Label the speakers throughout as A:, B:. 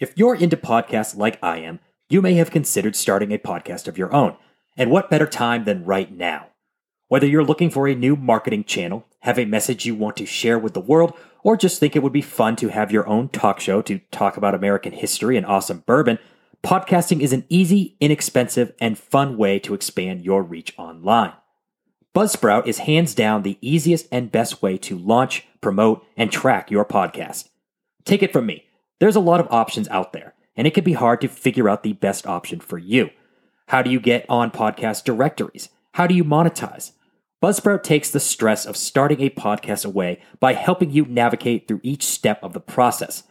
A: If you're into podcasts like I am, you may have considered starting a podcast of your own. And what better time than right now? Whether you're looking for a new marketing channel, have a message you want to share with the world, or just think it would be fun to have your own talk show to talk about American history and awesome bourbon, podcasting is an easy, inexpensive, and fun way to expand your reach online. Buzzsprout is hands down the easiest and best way to launch, promote, and track your podcast. Take it from me. There's a lot of options out there, and it can be hard to figure out the best option for you. How do you get on podcast directories? How do you monetize? Buzzsprout takes the stress of starting a podcast away by helping you navigate through each step of the process.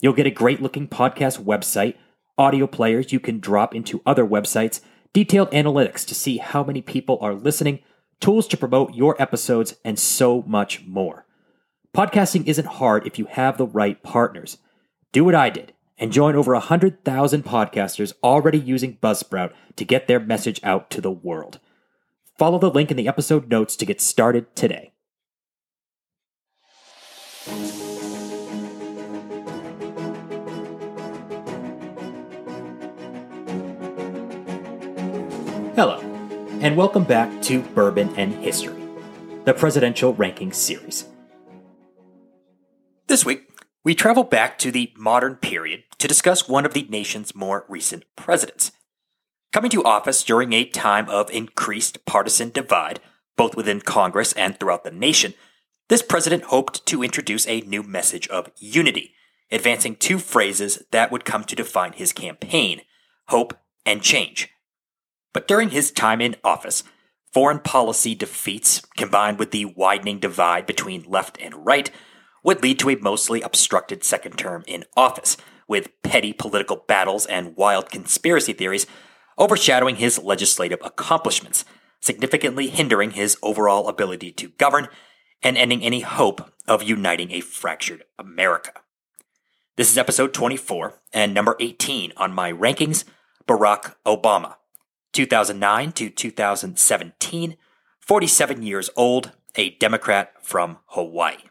A: You'll get a great looking podcast website, audio players you can drop into other websites, detailed analytics to see how many people are listening, tools to promote your episodes, and so much more. Podcasting isn't hard if you have the right partners. Do what I did and join over 100,000 podcasters already using Buzzsprout to get their message out to the world. Follow the link in the episode notes to get started today. Hello, and welcome back to Bourbon and History, the presidential ranking series. This week, we travel back to the modern period to discuss one of the nation's more recent presidents. Coming to office during a time of increased partisan divide, both within Congress and throughout the nation, this president hoped to introduce a new message of unity, advancing two phrases that would come to define his campaign hope and change. But during his time in office, foreign policy defeats, combined with the widening divide between left and right, would lead to a mostly obstructed second term in office, with petty political battles and wild conspiracy theories overshadowing his legislative accomplishments, significantly hindering his overall ability to govern and ending any hope of uniting a fractured America. This is episode 24 and number 18 on my rankings Barack Obama, 2009 to 2017, 47 years old, a Democrat from Hawaii.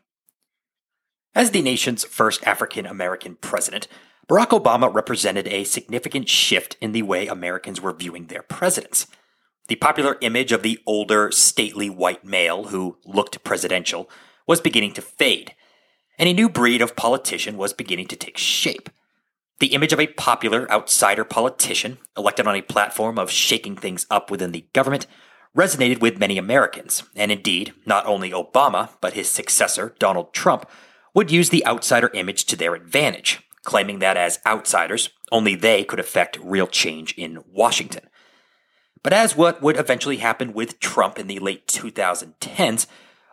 A: As the nation's first African American president, Barack Obama represented a significant shift in the way Americans were viewing their presidents. The popular image of the older, stately white male who looked presidential was beginning to fade, and a new breed of politician was beginning to take shape. The image of a popular outsider politician, elected on a platform of shaking things up within the government, resonated with many Americans, and indeed, not only Obama, but his successor, Donald Trump, would use the outsider image to their advantage, claiming that as outsiders, only they could effect real change in Washington. But as what would eventually happen with Trump in the late 2010s,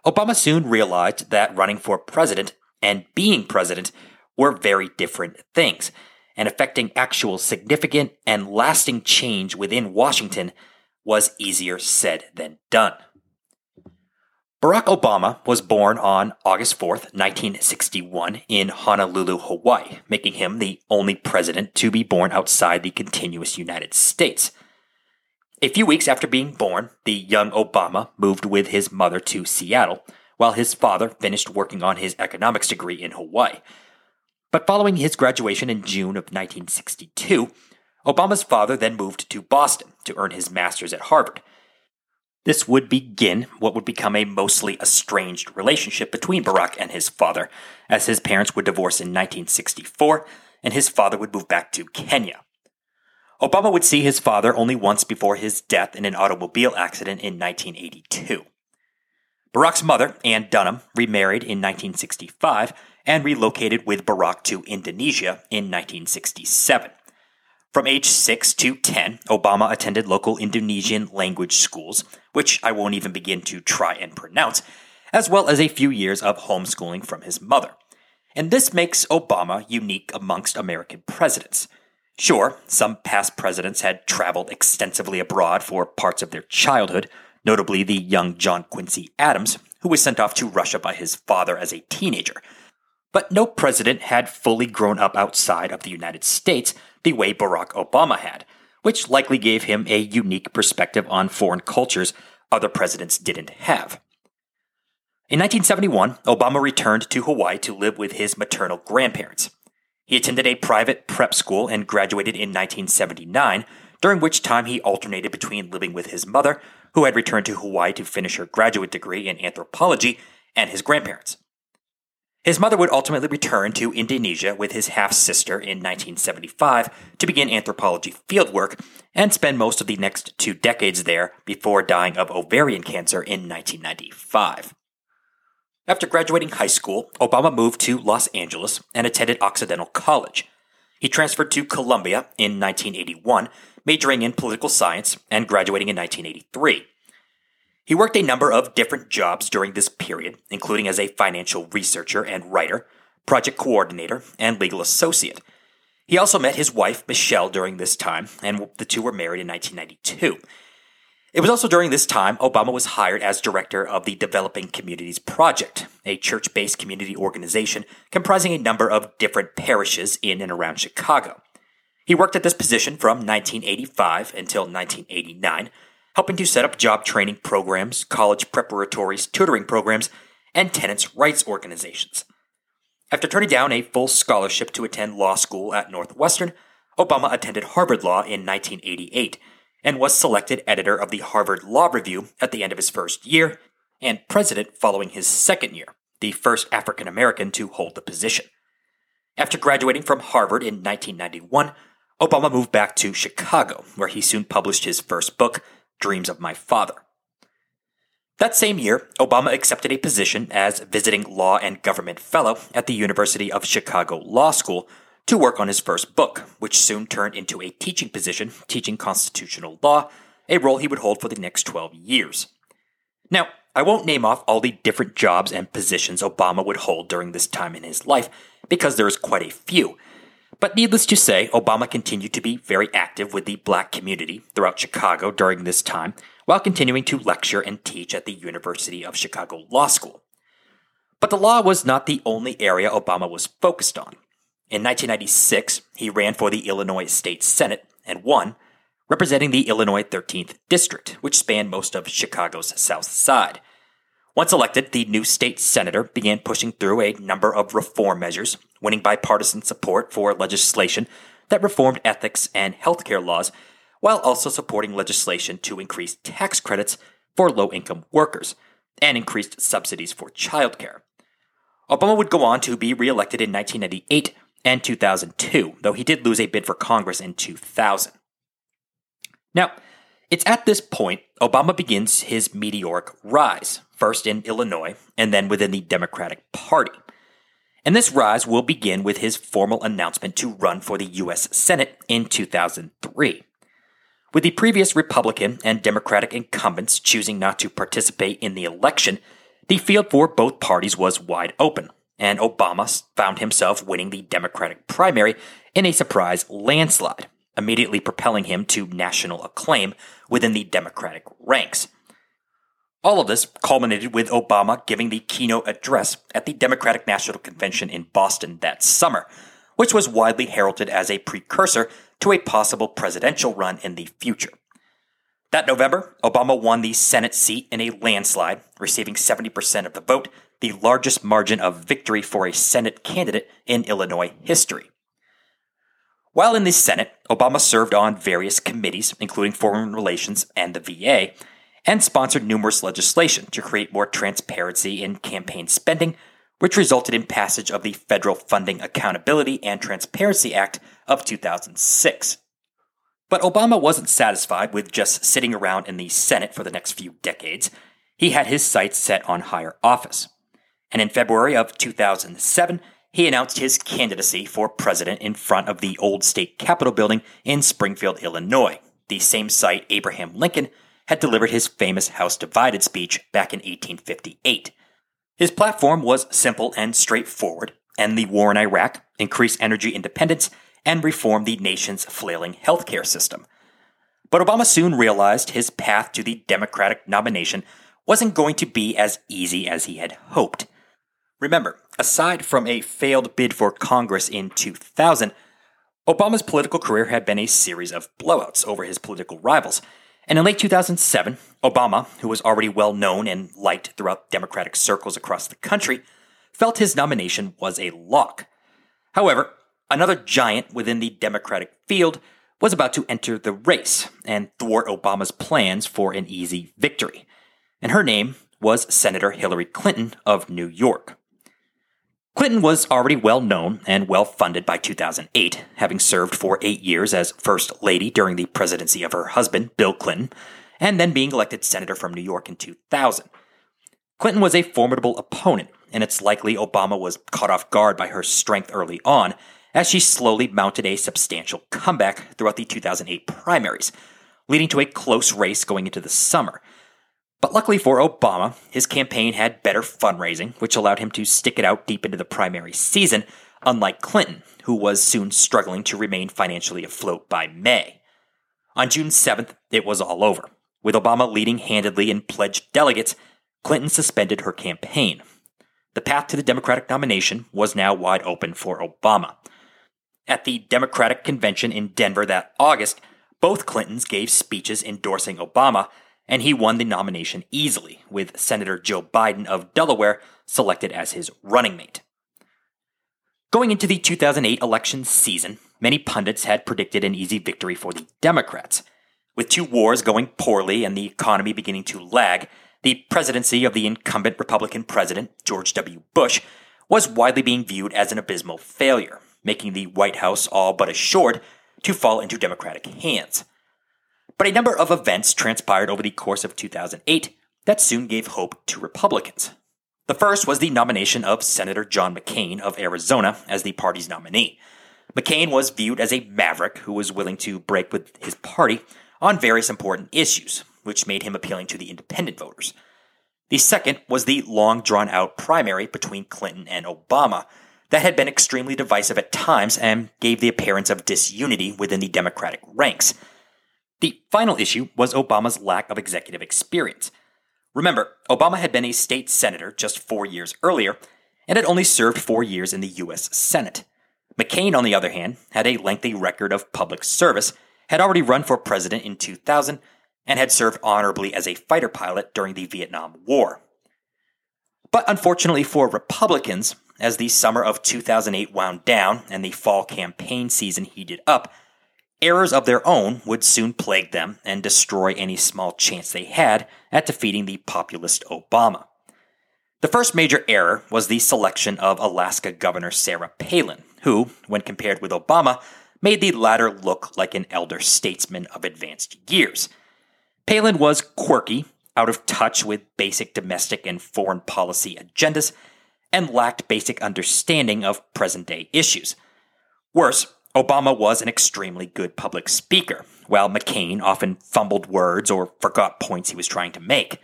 A: Obama soon realized that running for president and being president were very different things, and effecting actual significant and lasting change within Washington was easier said than done. Barack Obama was born on August 4th, 1961, in Honolulu, Hawaii, making him the only president to be born outside the continuous United States. A few weeks after being born, the young Obama moved with his mother to Seattle, while his father finished working on his economics degree in Hawaii. But following his graduation in June of 1962, Obama's father then moved to Boston to earn his master's at Harvard. This would begin what would become a mostly estranged relationship between Barack and his father, as his parents would divorce in 1964 and his father would move back to Kenya. Obama would see his father only once before his death in an automobile accident in 1982. Barack's mother, Ann Dunham, remarried in 1965 and relocated with Barack to Indonesia in 1967. From age 6 to 10, Obama attended local Indonesian language schools, which I won't even begin to try and pronounce, as well as a few years of homeschooling from his mother. And this makes Obama unique amongst American presidents. Sure, some past presidents had traveled extensively abroad for parts of their childhood, notably the young John Quincy Adams, who was sent off to Russia by his father as a teenager. But no president had fully grown up outside of the United States the way Barack Obama had, which likely gave him a unique perspective on foreign cultures other presidents didn't have. In 1971, Obama returned to Hawaii to live with his maternal grandparents. He attended a private prep school and graduated in 1979, during which time he alternated between living with his mother, who had returned to Hawaii to finish her graduate degree in anthropology, and his grandparents. His mother would ultimately return to Indonesia with his half sister in 1975 to begin anthropology fieldwork and spend most of the next two decades there before dying of ovarian cancer in 1995. After graduating high school, Obama moved to Los Angeles and attended Occidental College. He transferred to Columbia in 1981, majoring in political science and graduating in 1983. He worked a number of different jobs during this period, including as a financial researcher and writer, project coordinator, and legal associate. He also met his wife, Michelle, during this time, and the two were married in 1992. It was also during this time Obama was hired as director of the Developing Communities Project, a church based community organization comprising a number of different parishes in and around Chicago. He worked at this position from 1985 until 1989, helping to set up job training programs, college preparatories, tutoring programs, and tenants' rights organizations. After turning down a full scholarship to attend law school at Northwestern, Obama attended Harvard Law in 1988 and was selected editor of the Harvard Law Review at the end of his first year and president following his second year, the first African American to hold the position. After graduating from Harvard in 1991, Obama moved back to Chicago, where he soon published his first book, Dreams of My Father. That same year, Obama accepted a position as visiting law and government fellow at the University of Chicago Law School to work on his first book, which soon turned into a teaching position teaching constitutional law, a role he would hold for the next 12 years. Now, I won't name off all the different jobs and positions Obama would hold during this time in his life, because there is quite a few. But needless to say, Obama continued to be very active with the black community throughout Chicago during this time, while continuing to lecture and teach at the University of Chicago Law School. But the law was not the only area Obama was focused on. In 1996, he ran for the Illinois State Senate and won, representing the Illinois 13th District, which spanned most of Chicago's south side. Once elected, the new state senator began pushing through a number of reform measures, winning bipartisan support for legislation that reformed ethics and healthcare laws, while also supporting legislation to increase tax credits for low income workers and increased subsidies for childcare. Obama would go on to be reelected in 1998 and 2002, though he did lose a bid for Congress in 2000. Now, it's at this point Obama begins his meteoric rise, first in Illinois and then within the Democratic Party. And this rise will begin with his formal announcement to run for the U.S. Senate in 2003. With the previous Republican and Democratic incumbents choosing not to participate in the election, the field for both parties was wide open, and Obama found himself winning the Democratic primary in a surprise landslide, immediately propelling him to national acclaim within the Democratic ranks. All of this culminated with Obama giving the keynote address at the Democratic National Convention in Boston that summer, which was widely heralded as a precursor to a possible presidential run in the future. That November, Obama won the Senate seat in a landslide, receiving 70% of the vote the largest margin of victory for a Senate candidate in Illinois history. While in the Senate, Obama served on various committees, including Foreign Relations and the VA, and sponsored numerous legislation to create more transparency in campaign spending, which resulted in passage of the Federal Funding Accountability and Transparency Act of 2006. But Obama wasn't satisfied with just sitting around in the Senate for the next few decades. He had his sights set on higher office and in February of 2007, he announced his candidacy for president in front of the old state capitol building in Springfield, Illinois, the same site Abraham Lincoln had delivered his famous House Divided speech back in 1858. His platform was simple and straightforward end the war in Iraq, increase energy independence, and reform the nation's flailing healthcare system. But Obama soon realized his path to the Democratic nomination wasn't going to be as easy as he had hoped. Remember, aside from a failed bid for Congress in 2000, Obama's political career had been a series of blowouts over his political rivals. And in late 2007, Obama, who was already well known and liked throughout Democratic circles across the country, felt his nomination was a lock. However, another giant within the Democratic field was about to enter the race and thwart Obama's plans for an easy victory. And her name was Senator Hillary Clinton of New York. Clinton was already well known and well funded by 2008, having served for eight years as First Lady during the presidency of her husband, Bill Clinton, and then being elected senator from New York in 2000. Clinton was a formidable opponent, and it's likely Obama was caught off guard by her strength early on, as she slowly mounted a substantial comeback throughout the 2008 primaries, leading to a close race going into the summer. But luckily for Obama, his campaign had better fundraising, which allowed him to stick it out deep into the primary season, unlike Clinton, who was soon struggling to remain financially afloat by May. On June 7th, it was all over. With Obama leading handedly in pledged delegates, Clinton suspended her campaign. The path to the Democratic nomination was now wide open for Obama. At the Democratic convention in Denver that August, both Clintons gave speeches endorsing Obama and he won the nomination easily, with Senator Joe Biden of Delaware selected as his running mate. Going into the 2008 election season, many pundits had predicted an easy victory for the Democrats. With two wars going poorly and the economy beginning to lag, the presidency of the incumbent Republican president, George W. Bush, was widely being viewed as an abysmal failure, making the White House all but assured to fall into Democratic hands. But a number of events transpired over the course of 2008 that soon gave hope to Republicans. The first was the nomination of Senator John McCain of Arizona as the party's nominee. McCain was viewed as a maverick who was willing to break with his party on various important issues, which made him appealing to the independent voters. The second was the long drawn out primary between Clinton and Obama that had been extremely divisive at times and gave the appearance of disunity within the Democratic ranks. The final issue was Obama's lack of executive experience. Remember, Obama had been a state senator just four years earlier and had only served four years in the U.S. Senate. McCain, on the other hand, had a lengthy record of public service, had already run for president in 2000, and had served honorably as a fighter pilot during the Vietnam War. But unfortunately for Republicans, as the summer of 2008 wound down and the fall campaign season heated up, errors of their own would soon plague them and destroy any small chance they had at defeating the populist Obama. The first major error was the selection of Alaska Governor Sarah Palin, who, when compared with Obama, made the latter look like an elder statesman of advanced years. Palin was quirky, out of touch with basic domestic and foreign policy agendas, and lacked basic understanding of present day issues. Worse, Obama was an extremely good public speaker, while McCain often fumbled words or forgot points he was trying to make.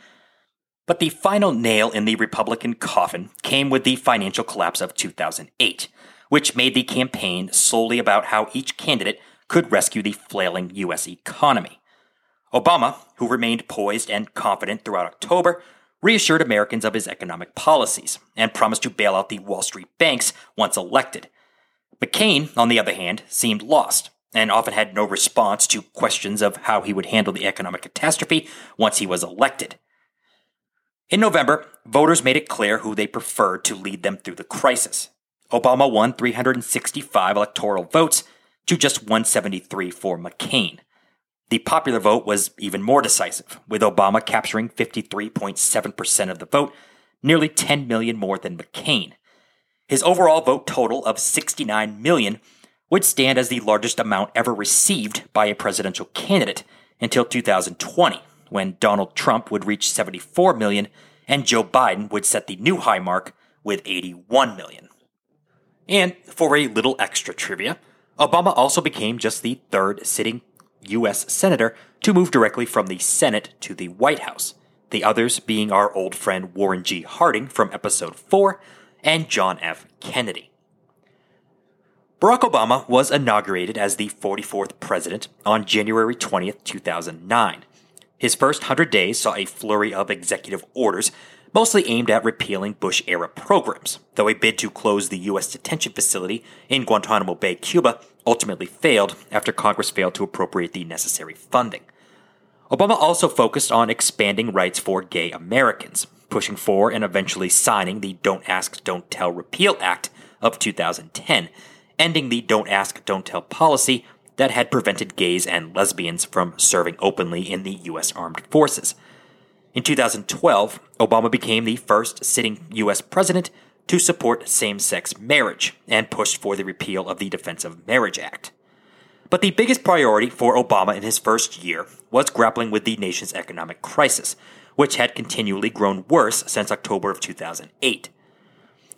A: But the final nail in the Republican coffin came with the financial collapse of 2008, which made the campaign solely about how each candidate could rescue the flailing U.S. economy. Obama, who remained poised and confident throughout October, reassured Americans of his economic policies and promised to bail out the Wall Street banks once elected McCain, on the other hand, seemed lost and often had no response to questions of how he would handle the economic catastrophe once he was elected. In November, voters made it clear who they preferred to lead them through the crisis. Obama won 365 electoral votes to just 173 for McCain. The popular vote was even more decisive, with Obama capturing 53.7% of the vote, nearly 10 million more than McCain. His overall vote total of 69 million would stand as the largest amount ever received by a presidential candidate until 2020, when Donald Trump would reach 74 million and Joe Biden would set the new high mark with 81 million. And for a little extra trivia, Obama also became just the third sitting U.S. Senator to move directly from the Senate to the White House, the others being our old friend Warren G. Harding from episode 4 and John F. Kennedy. Barack Obama was inaugurated as the 44th president on January 20, 2009. His first 100 days saw a flurry of executive orders, mostly aimed at repealing Bush era programs, though a bid to close the U.S. detention facility in Guantanamo Bay, Cuba, ultimately failed after Congress failed to appropriate the necessary funding. Obama also focused on expanding rights for gay Americans, pushing for and eventually signing the Don't Ask, Don't Tell Repeal Act of 2010, ending the don't ask, don't tell policy that had prevented gays and lesbians from serving openly in the U.S. Armed Forces. In 2012, Obama became the first sitting U.S. president to support same sex marriage and pushed for the repeal of the Defense of Marriage Act. But the biggest priority for Obama in his first year was grappling with the nation's economic crisis, which had continually grown worse since October of 2008.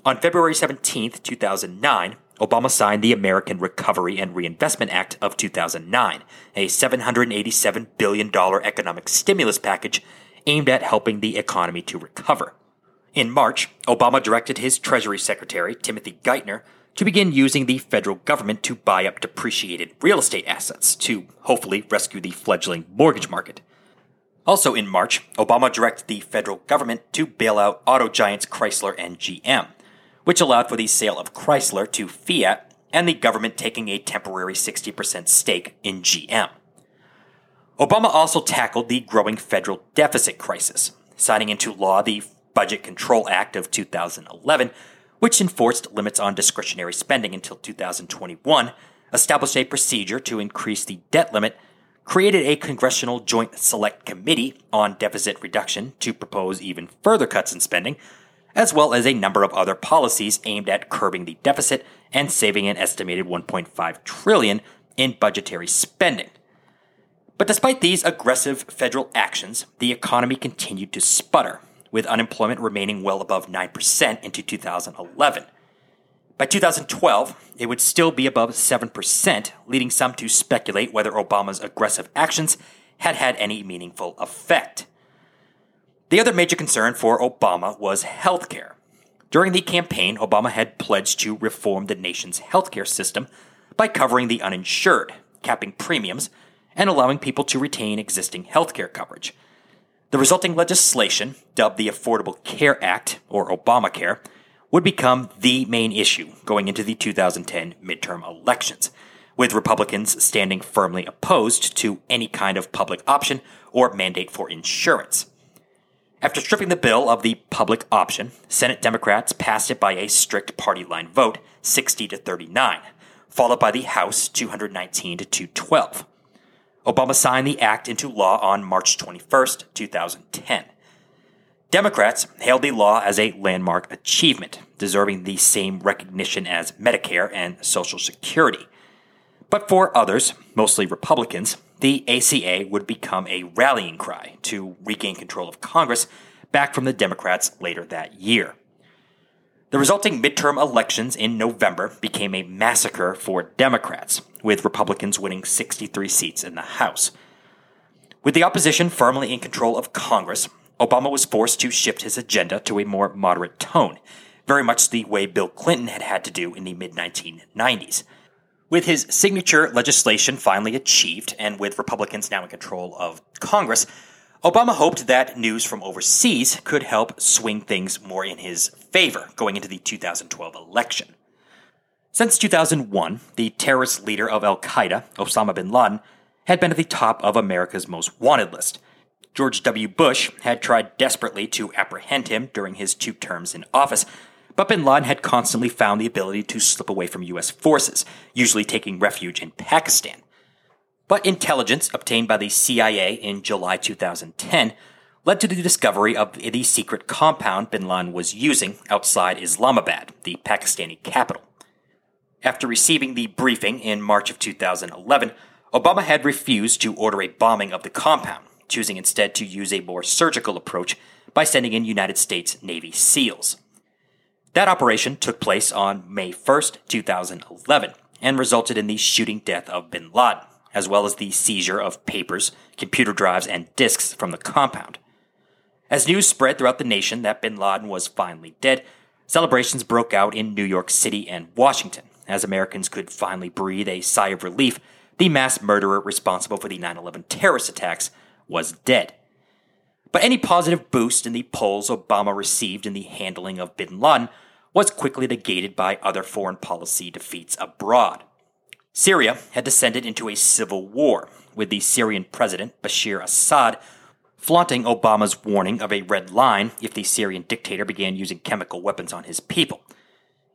A: On February 17, 2009, Obama signed the American Recovery and Reinvestment Act of 2009, a $787 billion economic stimulus package aimed at helping the economy to recover. In March, Obama directed his Treasury Secretary, Timothy Geithner, to begin using the federal government to buy up depreciated real estate assets to hopefully rescue the fledgling mortgage market. Also in March, Obama directed the federal government to bail out auto giants Chrysler and GM which allowed for the sale of Chrysler to Fiat and the government taking a temporary 60% stake in GM. Obama also tackled the growing federal deficit crisis, signing into law the Budget Control Act of 2011, which enforced limits on discretionary spending until 2021, established a procedure to increase the debt limit, created a Congressional Joint Select Committee on Deficit Reduction to propose even further cuts in spending, as well as a number of other policies aimed at curbing the deficit and saving an estimated 1.5 trillion in budgetary spending. But despite these aggressive federal actions, the economy continued to sputter, with unemployment remaining well above 9% into 2011. By 2012, it would still be above 7%, leading some to speculate whether Obama's aggressive actions had had any meaningful effect. The other major concern for Obama was healthcare. During the campaign, Obama had pledged to reform the nation's healthcare system by covering the uninsured, capping premiums, and allowing people to retain existing healthcare coverage. The resulting legislation, dubbed the Affordable Care Act, or Obamacare, would become the main issue going into the 2010 midterm elections, with Republicans standing firmly opposed to any kind of public option or mandate for insurance. After stripping the bill of the public option, Senate Democrats passed it by a strict party line vote, 60 to 39, followed by the House 219 to 212. Obama signed the act into law on March 21, 2010. Democrats hailed the law as a landmark achievement, deserving the same recognition as Medicare and Social Security. But for others, mostly Republicans, the ACA would become a rallying cry to regain control of Congress back from the Democrats later that year. The resulting midterm elections in November became a massacre for Democrats, with Republicans winning 63 seats in the House. With the opposition firmly in control of Congress, Obama was forced to shift his agenda to a more moderate tone, very much the way Bill Clinton had had to do in the mid 1990s. With his signature legislation finally achieved, and with Republicans now in control of Congress, Obama hoped that news from overseas could help swing things more in his favor going into the 2012 election. Since 2001, the terrorist leader of Al Qaeda, Osama bin Laden, had been at the top of America's most wanted list. George W. Bush had tried desperately to apprehend him during his two terms in office, but bin Laden had constantly found the ability to slip away from U.S. forces, usually taking refuge in Pakistan. But intelligence obtained by the CIA in July 2010 led to the discovery of the secret compound bin Laden was using outside Islamabad, the Pakistani capital. After receiving the briefing in March of 2011, Obama had refused to order a bombing of the compound, choosing instead to use a more surgical approach by sending in United States Navy SEALs. That operation took place on May 1st, 2011, and resulted in the shooting death of bin Laden, as well as the seizure of papers, computer drives, and disks from the compound. As news spread throughout the nation that bin Laden was finally dead, celebrations broke out in New York City and Washington, as Americans could finally breathe a sigh of relief the mass murderer responsible for the 9 11 terrorist attacks was dead. But any positive boost in the polls Obama received in the handling of bin Laden was quickly negated by other foreign policy defeats abroad. Syria had descended into a civil war, with the Syrian president, Bashir Assad, flaunting Obama's warning of a red line if the Syrian dictator began using chemical weapons on his people.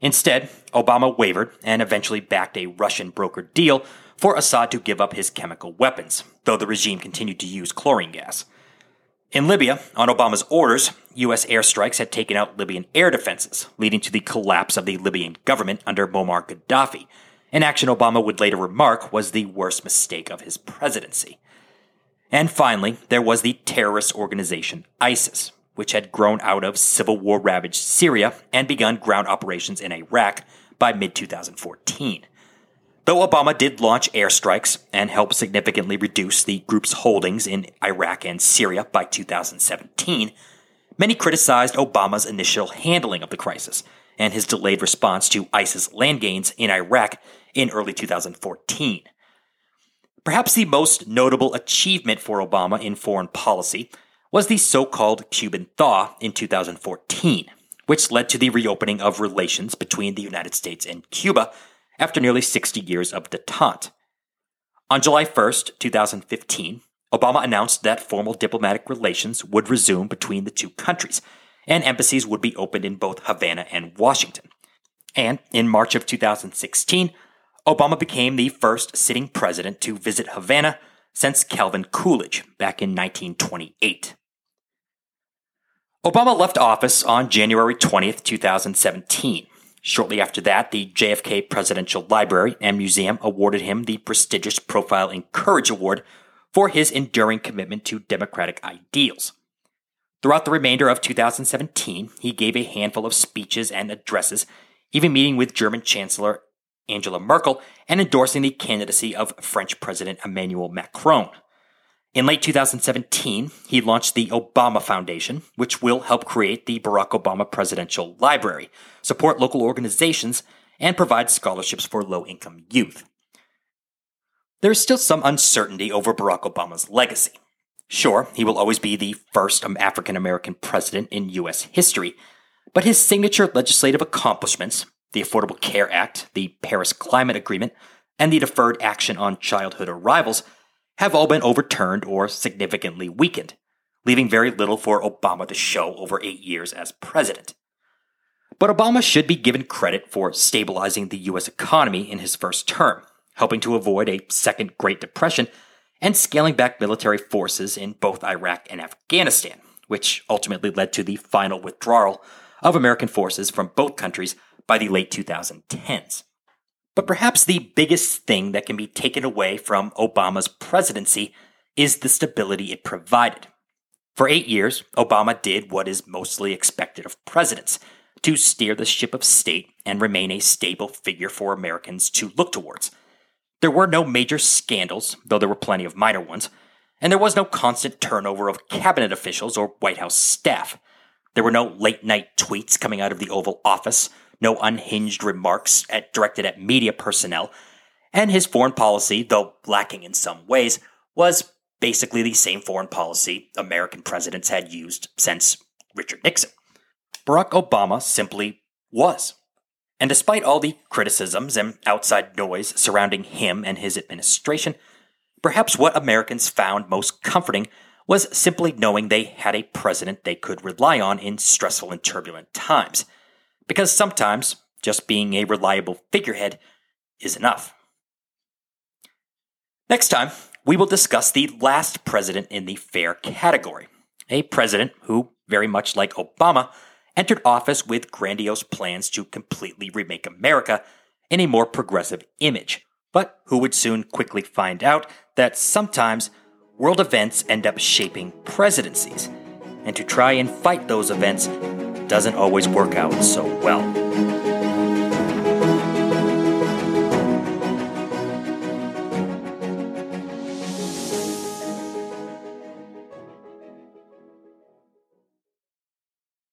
A: Instead, Obama wavered and eventually backed a Russian brokered deal for Assad to give up his chemical weapons, though the regime continued to use chlorine gas. In Libya, on Obama's orders, U.S. airstrikes had taken out Libyan air defenses, leading to the collapse of the Libyan government under Muammar Gaddafi, an action Obama would later remark was the worst mistake of his presidency. And finally, there was the terrorist organization ISIS, which had grown out of civil war ravaged Syria and begun ground operations in Iraq by mid 2014. Though Obama did launch airstrikes and help significantly reduce the group's holdings in Iraq and Syria by 2017, many criticized Obama's initial handling of the crisis and his delayed response to ISIS land gains in Iraq in early 2014. Perhaps the most notable achievement for Obama in foreign policy was the so called Cuban thaw in 2014, which led to the reopening of relations between the United States and Cuba after nearly 60 years of detente. On July 1, 2015, Obama announced that formal diplomatic relations would resume between the two countries, and embassies would be opened in both Havana and Washington. And in March of 2016, Obama became the first sitting president to visit Havana since Calvin Coolidge back in 1928. Obama left office on January 20, 2017. Shortly after that, the JFK Presidential Library and Museum awarded him the prestigious Profile in Courage Award for his enduring commitment to democratic ideals. Throughout the remainder of 2017, he gave a handful of speeches and addresses, even meeting with German Chancellor Angela Merkel and endorsing the candidacy of French President Emmanuel Macron. In late 2017, he launched the Obama Foundation, which will help create the Barack Obama Presidential Library, support local organizations, and provide scholarships for low income youth. There is still some uncertainty over Barack Obama's legacy. Sure, he will always be the first African American president in U.S. history, but his signature legislative accomplishments, the Affordable Care Act, the Paris Climate Agreement, and the Deferred Action on Childhood Arrivals have all been overturned or significantly weakened, leaving very little for Obama to show over eight years as president. But Obama should be given credit for stabilizing the U.S. economy in his first term, helping to avoid a second Great Depression and scaling back military forces in both Iraq and Afghanistan, which ultimately led to the final withdrawal of American forces from both countries by the late 2010s. But perhaps the biggest thing that can be taken away from Obama's presidency is the stability it provided. For eight years, Obama did what is mostly expected of presidents to steer the ship of state and remain a stable figure for Americans to look towards. There were no major scandals, though there were plenty of minor ones, and there was no constant turnover of cabinet officials or White House staff. There were no late night tweets coming out of the Oval Office no unhinged remarks at, directed at media personnel, and his foreign policy, though lacking in some ways, was basically the same foreign policy American presidents had used since Richard Nixon. Barack Obama simply was. And despite all the criticisms and outside noise surrounding him and his administration, perhaps what Americans found most comforting was simply knowing they had a president they could rely on in stressful and turbulent times because sometimes just being a reliable figurehead is enough. Next time, we will discuss the last president in the fair category. A president who, very much like Obama, entered office with grandiose plans to completely remake America in a more progressive image, but who would soon quickly find out that sometimes world events end up shaping presidencies. And to try and fight those events doesn't always work out so well.